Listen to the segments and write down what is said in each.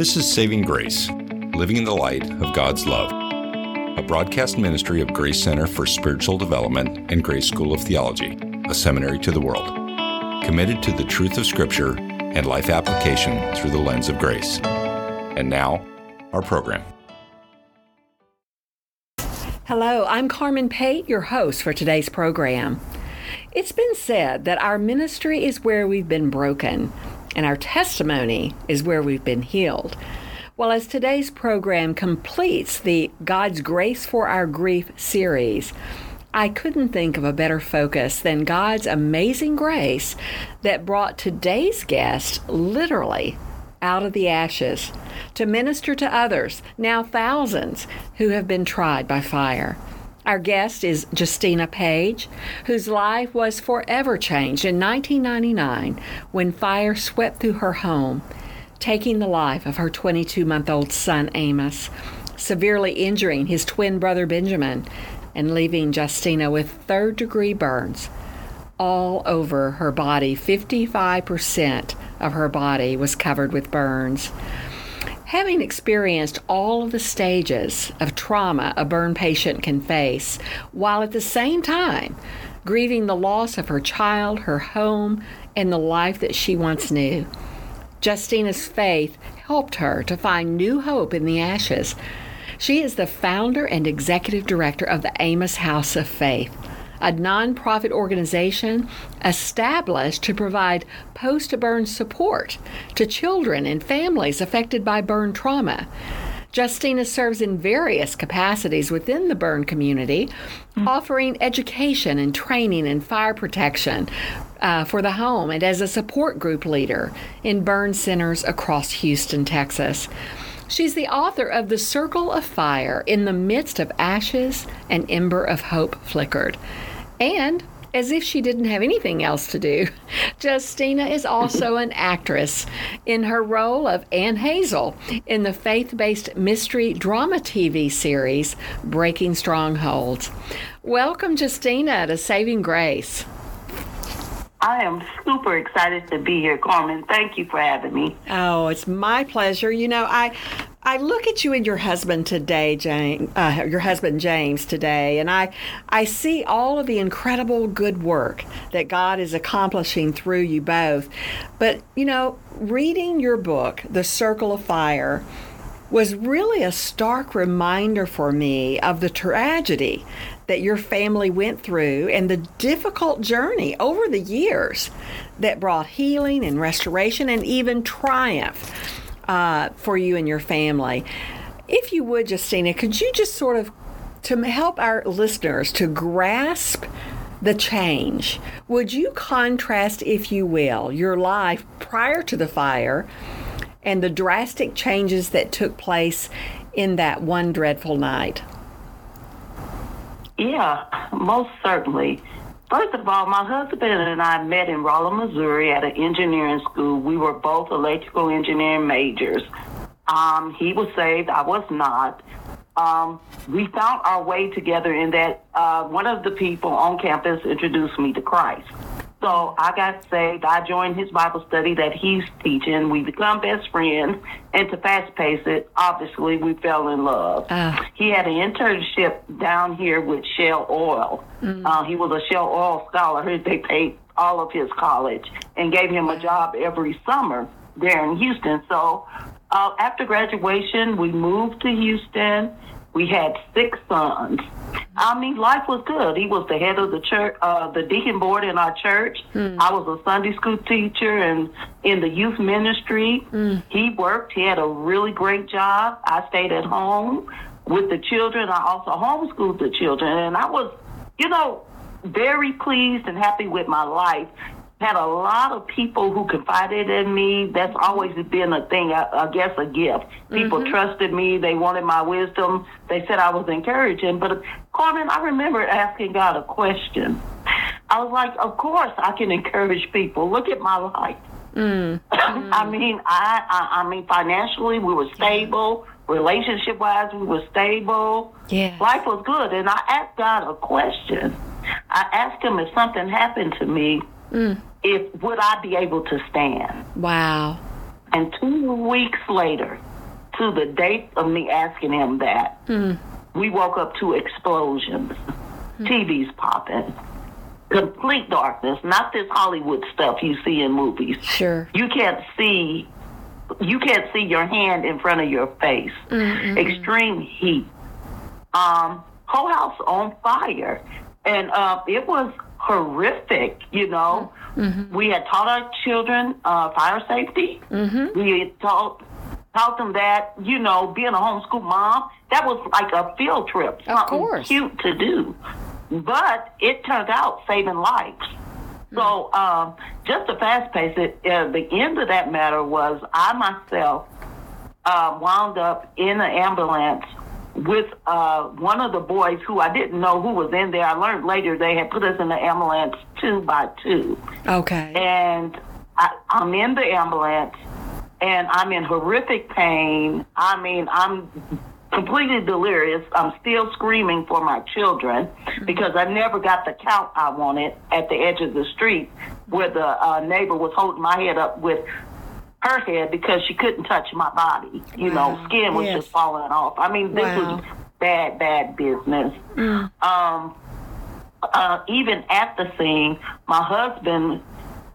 This is Saving Grace, Living in the Light of God's Love, a broadcast ministry of Grace Center for Spiritual Development and Grace School of Theology, a seminary to the world, committed to the truth of Scripture and life application through the lens of grace. And now, our program. Hello, I'm Carmen Pate, your host for today's program. It's been said that our ministry is where we've been broken, and our testimony is where we've been healed. Well, as today's program completes the God's Grace for Our Grief series, I couldn't think of a better focus than God's amazing grace that brought today's guest literally out of the ashes to minister to others, now thousands, who have been tried by fire. Our guest is Justina Page, whose life was forever changed in 1999 when fire swept through her home, taking the life of her 22 month old son Amos, severely injuring his twin brother Benjamin, and leaving Justina with third degree burns all over her body. 55% of her body was covered with burns. Having experienced all of the stages of trauma a burn patient can face, while at the same time grieving the loss of her child, her home, and the life that she once knew, Justina's faith helped her to find new hope in the ashes. She is the founder and executive director of the Amos House of Faith a nonprofit organization established to provide post burn support to children and families affected by burn trauma. Justina serves in various capacities within the burn community, mm-hmm. offering education and training in fire protection uh, for the home and as a support group leader in burn centers across Houston, Texas. She's the author of The Circle of Fire in the Midst of Ashes, an Ember of Hope Flickered. And as if she didn't have anything else to do, Justina is also an actress in her role of Anne Hazel in the faith based mystery drama TV series Breaking Strongholds. Welcome, Justina, to Saving Grace. I am super excited to be here, Carmen. Thank you for having me. Oh, it's my pleasure. You know, I I look at you and your husband today, James, uh, your husband James today, and I, I see all of the incredible good work that God is accomplishing through you both. But, you know, reading your book, The Circle of Fire, was really a stark reminder for me of the tragedy that your family went through and the difficult journey over the years that brought healing and restoration and even triumph uh, for you and your family. If you would, Justina, could you just sort of, to help our listeners to grasp the change, would you contrast, if you will, your life prior to the fire and the drastic changes that took place in that one dreadful night? Yeah, most certainly. First of all, my husband and I met in Rolla, Missouri at an engineering school. We were both electrical engineering majors. Um, he was saved, I was not. Um, we found our way together in that uh, one of the people on campus introduced me to Christ. So I got saved. I joined his Bible study that he's teaching. We become best friends. And to fast pace it, obviously we fell in love. Uh. He had an internship down here with Shell Oil. Mm. Uh, he was a Shell Oil scholar. They paid all of his college and gave him a job every summer there in Houston. So uh, after graduation, we moved to Houston we had six sons. I mean, life was good. He was the head of the church, uh, the deacon board in our church. Mm. I was a Sunday school teacher and in the youth ministry. Mm. He worked. He had a really great job. I stayed at home with the children. I also homeschooled the children, and I was, you know, very pleased and happy with my life had a lot of people who confided in me. That's always been a thing, I, I guess, a gift. People mm-hmm. trusted me. They wanted my wisdom. They said I was encouraging. But Carmen, I remember asking God a question. I was like, of course I can encourage people. Look at my life. Mm. I mean, I, I, I mean, financially we were stable. Relationship wise, we were stable. Yeah. Life was good. And I asked God a question. I asked him if something happened to me, mm if would I be able to stand? Wow. And two weeks later, to the date of me asking him that, we woke up to explosions, TVs popping, complete darkness, not this Hollywood stuff you see in movies. Sure. You can't see you can't see your hand in front of your face. Extreme heat. Um, whole house on fire. And uh, it was horrific, you know. We had taught our children uh, fire safety. We had taught taught them that, you know, being a homeschool mom, that was like a field trip, something course. cute to do. But it turned out saving lives. So, um, just to fast pace it, uh, the end of that matter was I myself uh, wound up in an ambulance with uh, one of the boys who I didn't know who was in there. I learned later they had put us in the ambulance two by two. Okay. And I, I'm in the ambulance and I'm in horrific pain. I mean, I'm completely delirious. I'm still screaming for my children because I never got the count I wanted at the edge of the street where the uh, neighbor was holding my head up with her head because she couldn't touch my body. You Wow. know, skin was Yes. just falling off. I mean, this Wow. was bad, bad business. Um, uh, even at the scene, my husband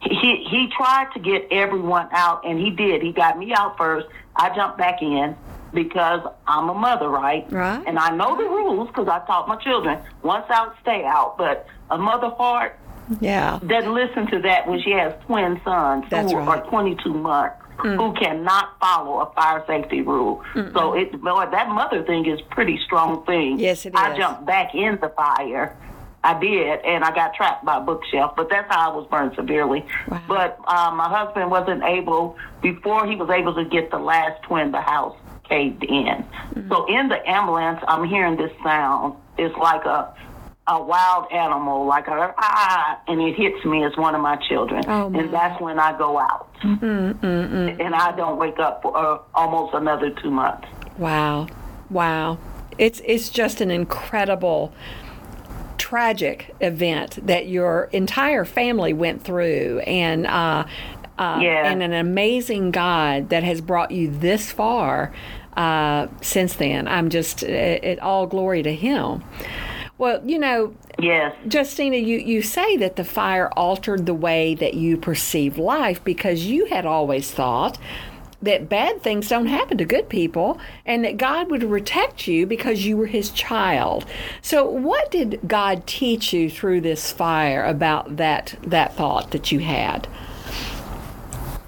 he he tried to get everyone out, and he did. He got me out first. I jumped back in because I'm a mother, right? Right. And I know the rules because I taught my children: once out, stay out. But a mother heart Yeah. doesn't listen to that when she has twin sons That's who right. are 22 months. Who cannot follow a fire safety rule? So it, boy, that mother thing is pretty strong thing. Yes, it I is. jumped back in the fire. I did, and I got trapped by a bookshelf. But that's how I was burned severely. Wow. But uh, my husband wasn't able before he was able to get the last twin. The house caved in. Mm-hmm. So in the ambulance, I'm hearing this sound. It's like a a wild animal, like a ah, and it hits me as one of my children, Oh, my. and that's when I go out, and I don't wake up for uh, almost another two months. Wow. Wow. It's it's just an incredible tragic event that your entire family went through and uh, uh, Yeah. and an amazing God that has brought you this far uh, since then. I'm just it, it all glory to him. Well, you know, Yes, Justina, you, you say that the fire altered the way that you perceive life because you had always thought that bad things don't happen to good people and that God would protect you because you were his child. So what did God teach you through this fire about that that thought that you had?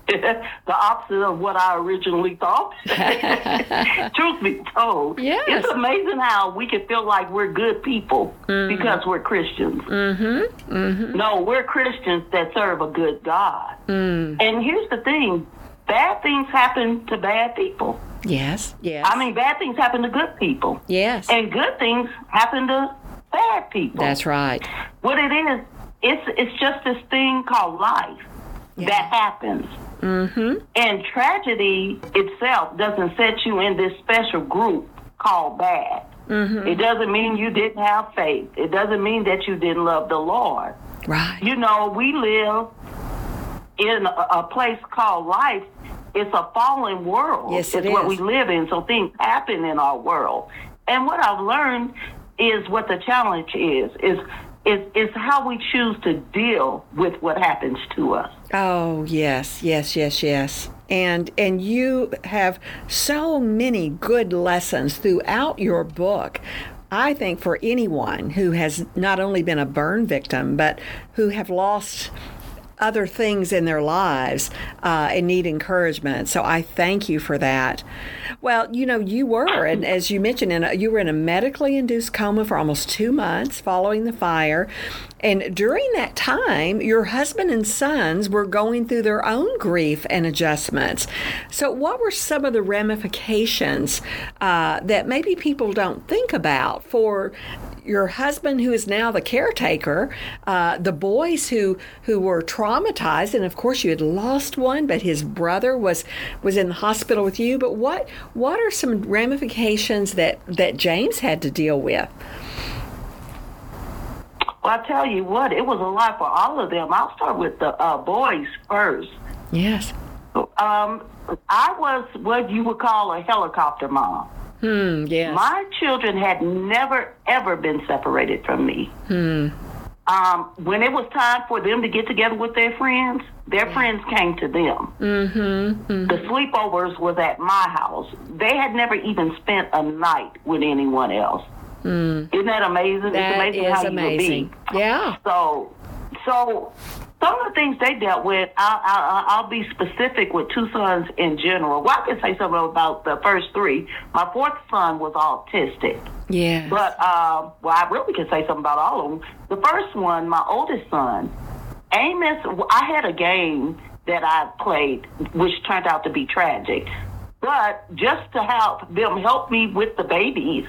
the opposite of what I originally thought. Truth be told, Yes. it's amazing how we can feel like we're good people because we're Christians. Mm-hmm. Mm-hmm. No, we're Christians that serve a good God. Mm. And here's the thing: bad things happen to bad people. Yes. Yes. I mean, bad things happen to good people, yes. and good things happen to bad people. That's right. what it is. It's it's just this thing called life that happens. Mm-hmm. And tragedy itself doesn't set you in this special group called bad. Mm-hmm. It doesn't mean you didn't have faith. It doesn't mean that you didn't love the Lord. Right. You know, we live in a, a place called life. It's a fallen world. Yes, it's it what we live in. So things happen in our world. And what I've learned is what the challenge is is is is how we choose to deal with what happens to us. Oh, yes, yes, yes, yes. And and you have so many good lessons throughout your book. I think for anyone who has not only been a burn victim, but who have lost other things in their lives uh, and need encouragement. So I thank you for that. Well, you know, you were, and as you mentioned, in a, you were in a medically induced coma for almost two months following the fire. And during that time, your husband and sons were going through their own grief and adjustments. So, what were some of the ramifications uh, that maybe people don't think about for your husband who is now the caretaker, uh, the boys who who were traumatized, and of course you had lost one, but his brother was was in the hospital with you. But what what are some ramifications that that James had to deal with? Well, I tell you what, it was a lot for all of them. I'll start with the uh, boys first. Yes. Um, I was what you would call a helicopter mom. Hmm, yes. My children had never ever been separated from me. Hmm. Um, when it was time for them to get together with their friends, their friends came to them. Mm-hmm. The sleepovers was at my house. They had never even spent a night with anyone else. Isn't that amazing? it's amazing is how you would be. Yeah. So, so some of the things they dealt with, I'll, I'll, I'll be specific with two sons in general. Well, I can say something about the first three. My fourth son was autistic. Yeah. But, uh, well, I really can say something about all of them. The first one, my oldest son, Amos, I had a game that I played, which turned out to be tragic. But just to help them help me with the babies,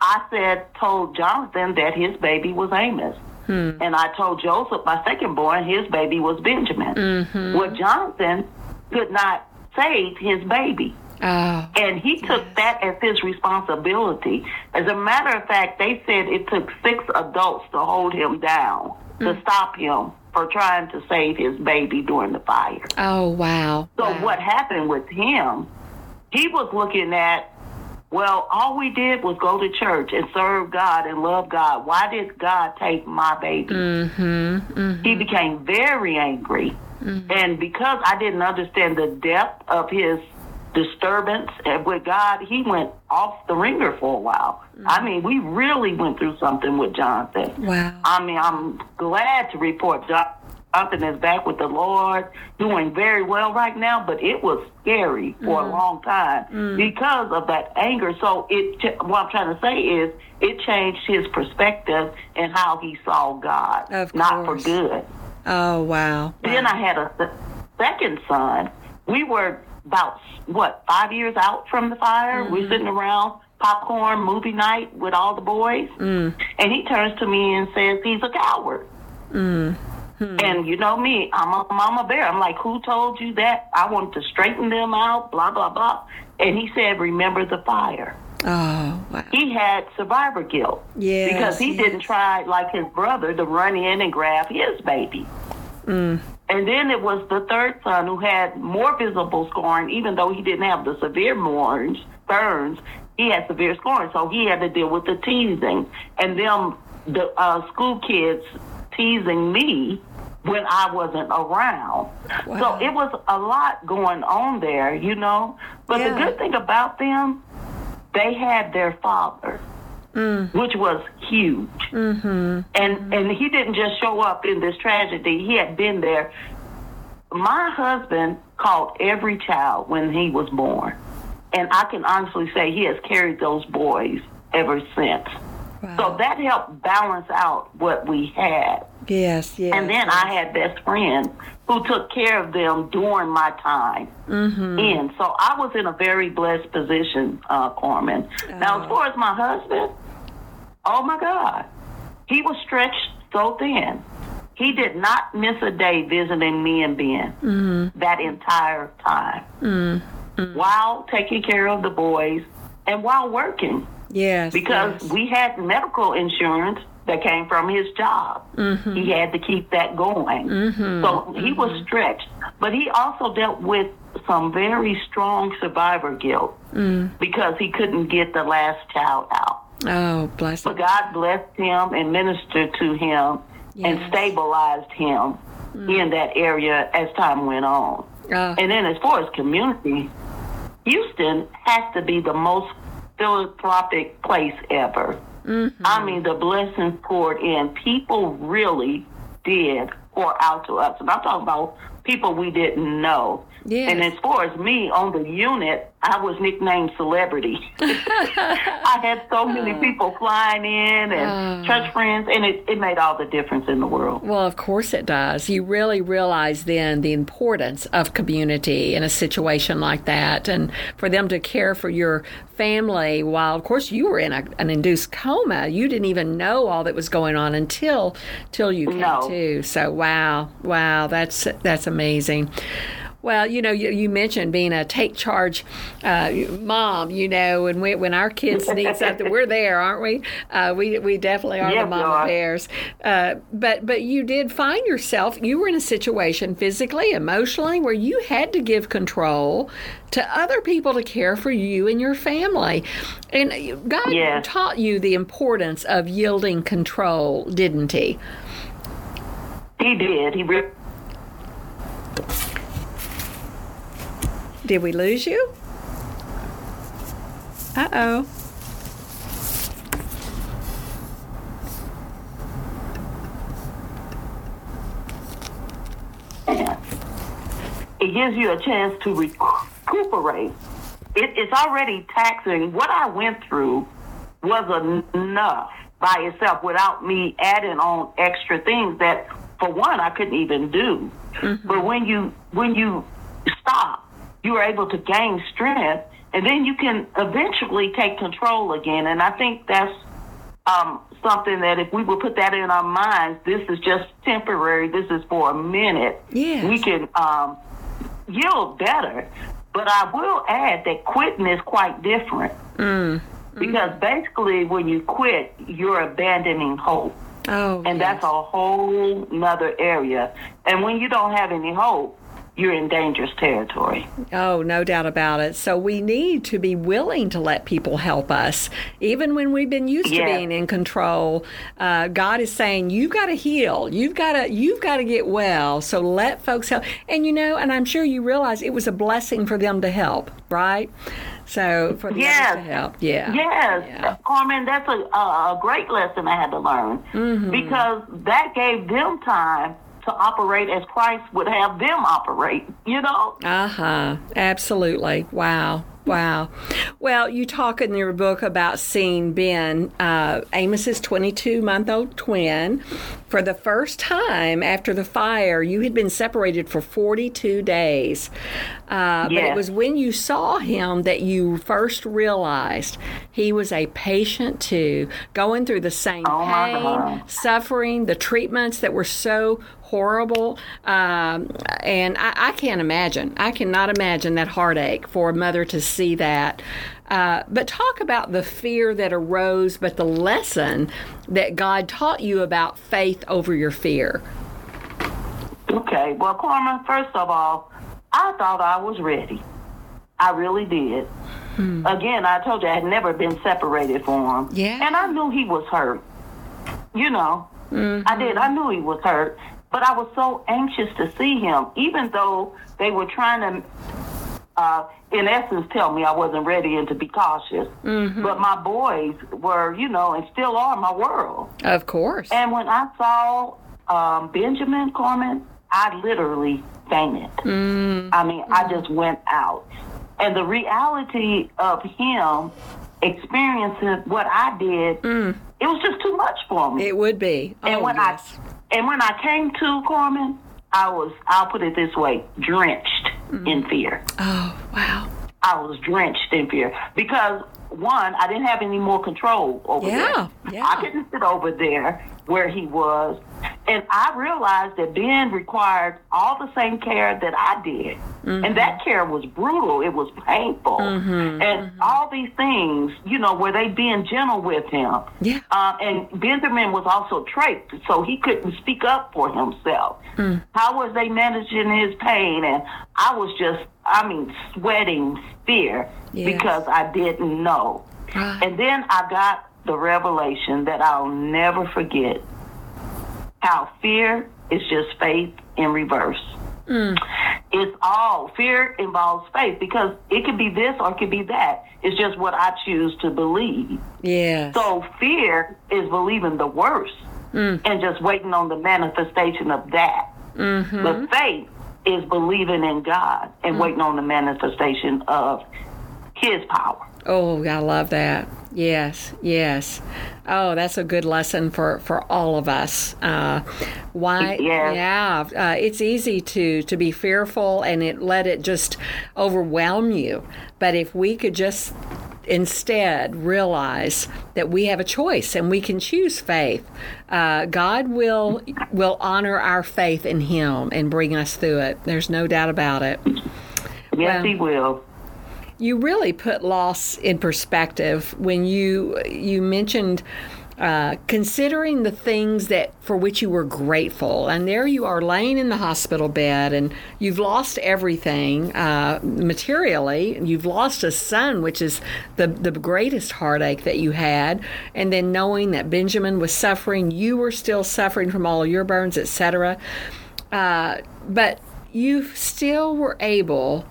I said, told Jonathan that his baby was Amos. Hmm. And I told Joseph, my second born, his baby was Benjamin. Mm-hmm. Well, Jonathan could not save his baby. oh. And he took that as his responsibility. As a matter of fact, they said it took six adults to hold him down, to mm. stop him for trying to save his baby during the fire. Oh, wow. So Wow. what happened with him, he was looking at, well, all we did was go to church and serve God and love God. Why did God take my baby? Mm-hmm. mm-hmm. He became very angry. Mm-hmm. And because I didn't understand the depth of his disturbance and with God, he went off the ringer for a while. I mm-hmm. mean, we really went through something with Jonathan. Wow. I mean, I'm glad to report Jo- Jonathan is back with the Lord, doing very well right now, but it was scary for a mm. long time mm. because of that anger. So it, what I'm trying to say is, it changed his perspective and how he saw God, Of not course. for good. Oh, wow. Then I had a se- second son. We were about what five years out from the fire. We're mm-hmm. sitting around popcorn movie night with all the boys, mm. and he turns to me and says he's a coward. And you know me, I'm a mama bear. I'm like, who told you that? I want to straighten them out, blah blah blah. And he said, remember the fire. Oh, wow. He had survivor guilt Yeah. because he yes. didn't try like his brother to run in and grab his baby. Mm. And then it was the third son who had more visible scoring, even though he didn't have the severe burns. Burns, he had severe scoring, so he had to deal with the teasing and them the uh, school kids teasing me when I wasn't around. Wow. So it was a lot going on there, you know. But Yeah. the good thing about them, they had their father, which was huge. Mm-hmm. And and he didn't just show up in this tragedy. He had been there. My husband called every child when he was born. And I can honestly say he has carried those boys ever since. Wow. So that helped balance out what we had. yes, yes. And then I had best friends who took care of them during my time Mm-hmm. in. So I was in a very blessed position, uh, Carmen. Now, Oh. as far as my husband, oh my God, he was stretched so thin. He did not miss a day visiting me and Ben Mm-hmm. that entire time while taking care of the boys and while working yes. because yes. we had medical insurance that came from his job. Mm-hmm. He had to keep that going. So he was stretched. But he also dealt with some very strong survivor guilt Mm. because he couldn't get the last child out. Oh, bless him. But. God blessed him and ministered to him and stabilized him in that area as time went on. Oh, And then as far as community, Houston has to be the most philanthropic place ever. Mm-hmm. I mean, the blessings poured in. People really did pour out to us. And I'm talking about people we didn't know. Yes. And as far as me on the unit, I was nicknamed celebrity. I had so many uh. people flying in and Oh. church friends, and it, it made all the difference in the world. Well, of course it does. You really realize then the importance of community in a situation like that, and for them to care for your family while, of course, you were in a, an induced coma. You didn't even know all that was going on until till you came No. to. So, wow, wow, that's that's amazing. Well, you know, you, you mentioned being a take charge uh, mom. You know, when we, when our kids need something, we're there, aren't we? Uh, we we definitely are Yes, the mama are. bears. Uh, but but you did find yourself. You were in a situation physically, emotionally, where you had to give control to other people to care for you and your family. And God Yes. taught you the importance of yielding control, didn't He? He did. He re- Did we lose you? Uh oh. it gives you a chance to recuperate. It, it's already taxing. What I went through was enough by itself without me adding on extra things that, for one, I couldn't even do. But when you when you stop, you are able to gain strength, and then you can eventually take control again. And I think that's um, something that if we would put that in our minds, this is just temporary. This is for a minute. Yes. We can um, yield better. But I will add that quitting is quite different. Because basically, when you quit, you're abandoning hope. Oh, And that's a whole nother area. And when you don't have any hope, you're in dangerous territory. Oh, no doubt about it. So we need to be willing to let people help us, even when we've been used to being in control. Uh, God is saying you've got to heal. You've got to you've got to get well. So let folks help. And you know, and I'm sure you realize it was a blessing for them to help, right? So for Yes. others to help, yeah, Yes, Yeah. Carmen, that's a, a, a great lesson I had to learn Mm-hmm. because that gave them time to operate as Christ would have them operate, you know? Uh huh. Absolutely. Wow. Wow. Well, you talk in your book about seeing Ben, uh, Amos's 22 month old twin, for the first time after the fire. You had been separated for 42 days. Uh, But it was when you saw him that you first realized he was a patient too, going through the same Oh, pain, suffering, the treatments that were so horrible. Um, and I, I can't imagine. I cannot imagine that heartache for a mother to see that. Uh, but talk about the fear that arose, but the lesson that God taught you about faith over your fear. Okay, well, Carmen, first of all, I thought I was ready. I really did. Again, I told you I had never been separated from him. Yeah. And I knew he was hurt. You know, I did. I knew he was hurt. But I was so anxious to see him, even though they were trying to, uh, in essence, tell me I wasn't ready and to be cautious. But my boys were, you know, and still are my world. Of course. And when I saw um, Benjamin Carmen, I literally fainted. Mm. I mean, I just went out. And the reality of him experiencing what I did, mm. it was just too much for me. it would be. and oh, when yes. I and when I came to Carmen, I was I'll put it this way, drenched mm. in fear. oh, wow. I was drenched in fear because one, I didn't have any more control over Yeah, there. yeah. I couldn't sit over there where he was, and I realized that Ben required all the same care that I did, Mm-hmm. and that care was brutal. It was painful, and all these things, you know, were they being gentle with him? Yeah. Uh, and Benjamin was also trached, so he couldn't speak up for himself. Hmm. How was they managing his pain? And I was just, I mean, sweating fear Yes. because I didn't know. Right. And then I got the revelation that I'll never forget how fear is just faith in reverse. Mm. It's all fear involves faith because it could be this or it could be that. It's just what I choose to believe. Yeah. So fear is believing the worst mm. and just waiting on the manifestation of that. Mm-hmm. But faith is believing in God and mm. waiting on the manifestation of His power. Oh, I love that. Yes, yes. Oh, that's a good lesson for, for all of us. Uh, why? Yes. Yeah, uh, it's easy to to be fearful and it let it just overwhelm you. But if we could just instead realize that we have a choice and we can choose faith, uh, God will will honor our faith in Him and bring us through it. There's no doubt about it. Yes, Well- He will. You really put loss in perspective when you you mentioned uh, considering the things that for which you were grateful, and there you are laying in the hospital bed, and you've lost everything uh, materially. You've lost a son, which is the the greatest heartache that you had, and then knowing that Benjamin was suffering, you were still suffering from all your burns, etc. Uh, but you still were able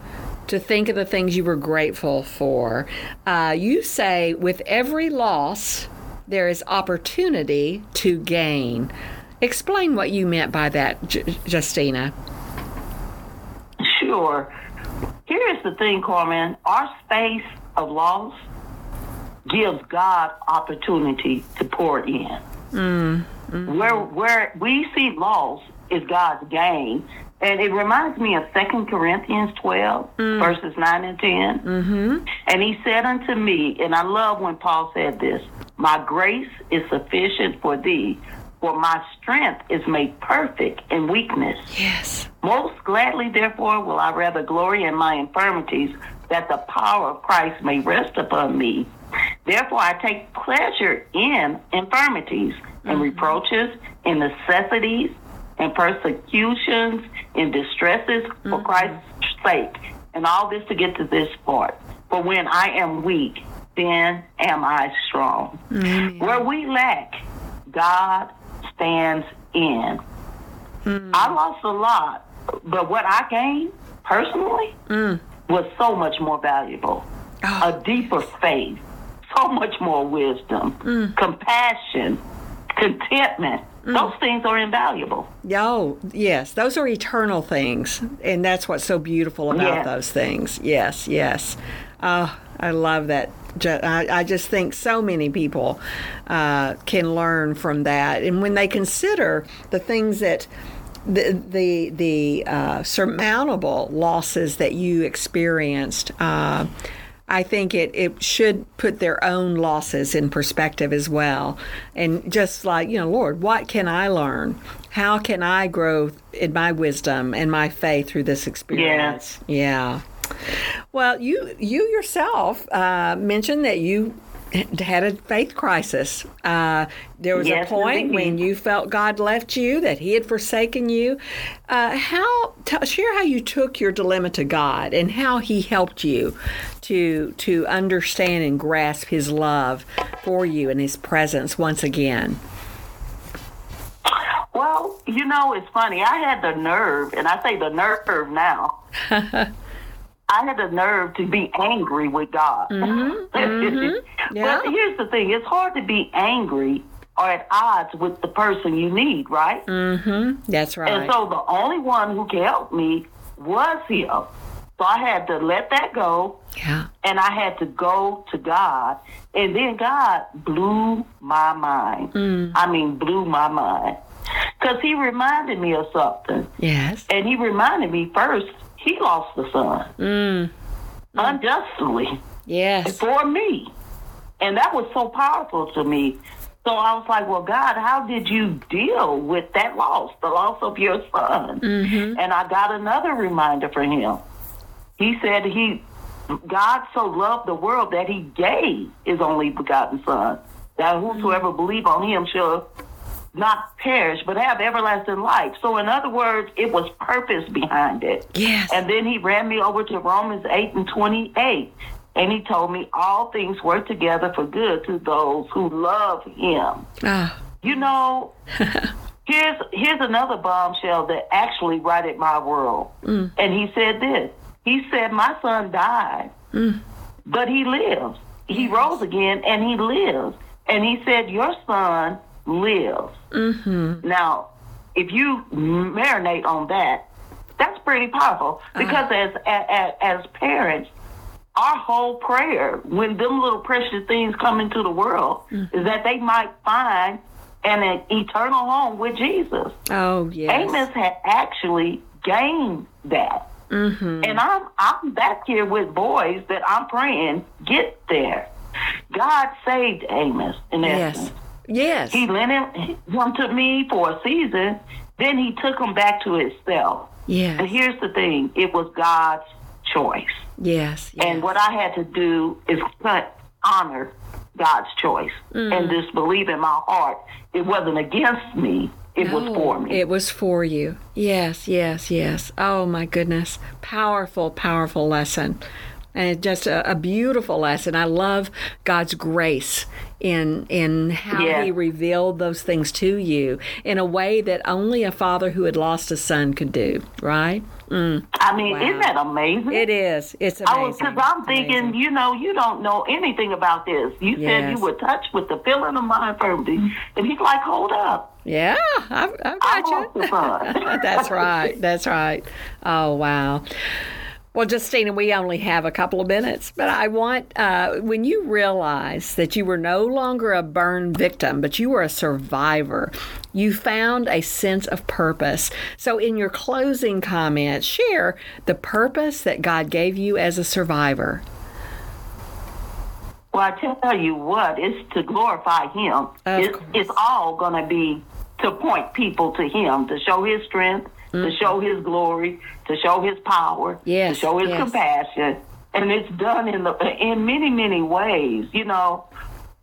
to think of the things you were grateful for. Uh, you say, with every loss, there is opportunity to gain. Explain what you meant by that, J- Justina. Sure. Here's the thing, Carmen. Our space of loss gives God opportunity to pour in. Where where we see loss is God's gain. And it reminds me of 2 Corinthians 12, verses 9 and 10. Mm-hmm. And he said unto me, and I love when Paul said this, My grace is sufficient for thee, for my strength is made perfect in weakness. Yes. Most gladly, therefore, will I rather glory in my infirmities, that the power of Christ may rest upon me. Therefore, I take pleasure in infirmities, and reproaches, in necessities, in persecutions, and distresses for mm-hmm. Christ's sake. And all this to get to this part. For when I am weak, then am I strong. Where we lack, God stands in. Mm. I lost a lot, but what I gained personally mm. was so much more valuable. Oh, a deeper faith, so much more wisdom, mm. compassion, contentment. Those things are invaluable. Oh, yes. Those are eternal things. And that's what's so beautiful about Yes. those things. Yes, yes. Oh, I love that. I, I just think so many people uh, can learn from that. And when they consider the things that the the the uh, surmountable losses that you experienced, uh, I think it, it should put their own losses in perspective as well. And just like, you know, Lord, what can I learn? How can I grow in my wisdom and my faith through this experience? Yes. Yeah. Well, you you yourself uh, mentioned that you had a faith crisis. Uh, there was Yes, a point indeed. when you felt God left you, that He had forsaken you. Uh, how t- share how you took your dilemma to God and how He helped you to to understand and grasp His love for you and His presence once again. Well, you know, it's funny. I had the nerve, and I say the nerve now. I had the nerve to be angry with God. Mm-hmm, mm-hmm. Yeah. But here's the thing it's hard to be angry or at odds with the person you need, right? Mm-hmm, that's right. And so the only one who could help me was Him. So I had to let that go yeah. and I had to go to God. And then God blew my mind. Mm. I mean, blew my mind. Because He reminded me of something. Yes. And He reminded me first, He lost the son mm. unjustly Yes. for me. And that was so powerful to me. So I was like, well, God, how did you deal with that loss, the loss of your son? Mm-hmm. And I got another reminder for him. He said he, God so loved the world that he gave his only begotten son, that mm-hmm. whosoever believe on him shall not perish, but have everlasting life. So in other words, it was purpose behind it. Yes. And then he ran me over to Romans 8 and 28. And he told me all things work together for good to those who love him. Ah, You know, here's here's another bombshell that actually righted my world. And he said this. He said, My son died, but he lives. He rose again and he lives. And he said, Your son lives. Mm-hmm. Now, if you marinate on that, that's pretty powerful uh-huh. because as, as as parents, our whole prayer when them little precious things come into the world mm-hmm. is that they might find an, an eternal home with Jesus. oh yes. Amos had actually gained that. Mm-hmm. And I'm I'm back here with boys that I'm praying get there. God saved Amos in essence. Yes. He lent him, him to me for a season. Then he took him back to himself. Yes. And here's the thing: it was God's choice. Yes. yes. And what I had to do is honor God's choice mm. and just believe in my heart it wasn't against me. It no, was for me. It was for you. Yes, yes, yes. Oh my goodness. Powerful, powerful lesson. And just a, a beautiful lesson. I love God's grace in in how yeah. he revealed those things to you in a way that only a father who had lost a son could do, right? Mm. I mean, wow. isn't that amazing? It is. It's amazing. Because I'm thinking, amazing. you know, you don't know anything about this. You yes. said you were touched with the feeling of my infirmity, and he's like, "Hold up." Yeah, I've, I've got you. That's right. That's right. Oh wow. Well, Justina, we only have a couple of minutes, but I want, uh, when you realize that you were no longer a burn victim, but you were a survivor, you found a sense of purpose. So, in your closing comments, share the purpose that God gave you as a survivor. Well, I tell you what, it's to glorify Him. It's, it's all going to be to point people to Him, to show His strength, mm-hmm. to show His glory, to show His power, yes, to show His yes. compassion, and it's done in the in many many ways. You know,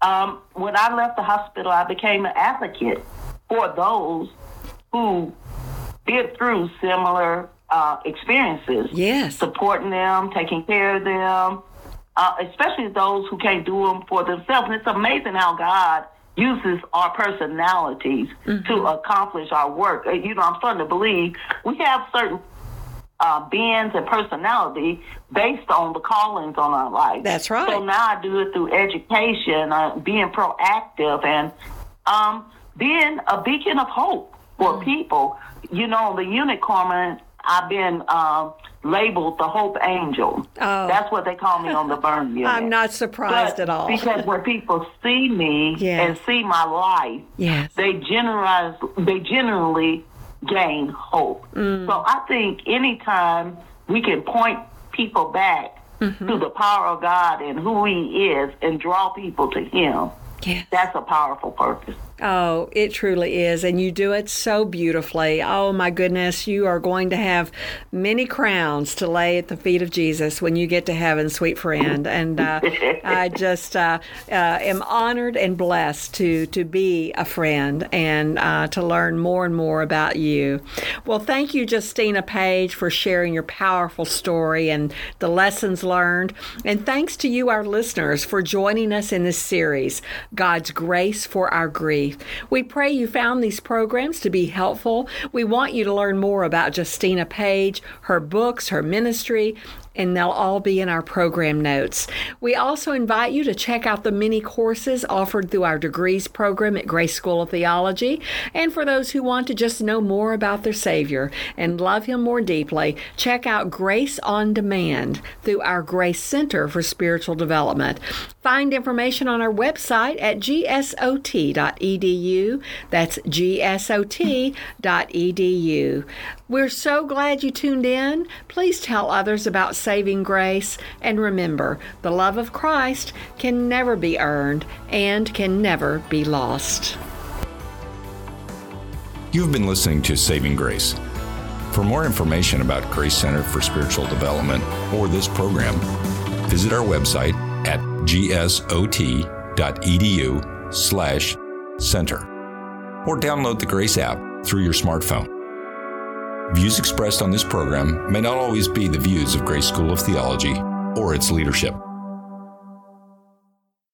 um, when I left the hospital, I became an advocate for those who been through similar uh, experiences. Yes, supporting them, taking care of them. Uh, especially those who can't do them for themselves. And it's amazing how God uses our personalities mm-hmm. to accomplish our work. Uh, you know, I'm starting to believe we have certain uh, beings and personality based on the callings on our life. That's right. So now I do it through education, uh, being proactive, and um, being a beacon of hope for mm. people. You know, the unicorn I've been uh, labeled the Hope Angel. Oh. That's what they call me on the burn unit. I'm not surprised but at all. because when people see me yes. and see my life, yes. they generalize, they generally gain hope. Mm. So I think anytime we can point people back mm-hmm. to the power of God and who He is and draw people to Him, yes. that's a powerful purpose. Oh, it truly is. And you do it so beautifully. Oh, my goodness. You are going to have many crowns to lay at the feet of Jesus when you get to heaven, sweet friend. And uh, I just uh, uh, am honored and blessed to, to be a friend and uh, to learn more and more about you. Well, thank you, Justina Page, for sharing your powerful story and the lessons learned. And thanks to you, our listeners, for joining us in this series, God's Grace for Our Grief. We pray you found these programs to be helpful. We want you to learn more about Justina Page, her books, her ministry, and they'll all be in our program notes. We also invite you to check out the many courses offered through our degrees program at Grace School of Theology. And for those who want to just know more about their Savior and love Him more deeply, check out Grace on Demand through our Grace Center for Spiritual Development. Find information on our website at gsot.edu. That's gsot.edu. We're so glad you tuned in. Please tell others about saving grace. And remember, the love of Christ can never be earned and can never be lost. You've been listening to Saving Grace. For more information about Grace Center for Spiritual Development or this program, visit our website at gsot.edu slash center or download the Grace app through your smartphone. Views expressed on this program may not always be the views of Grace School of Theology or its leadership.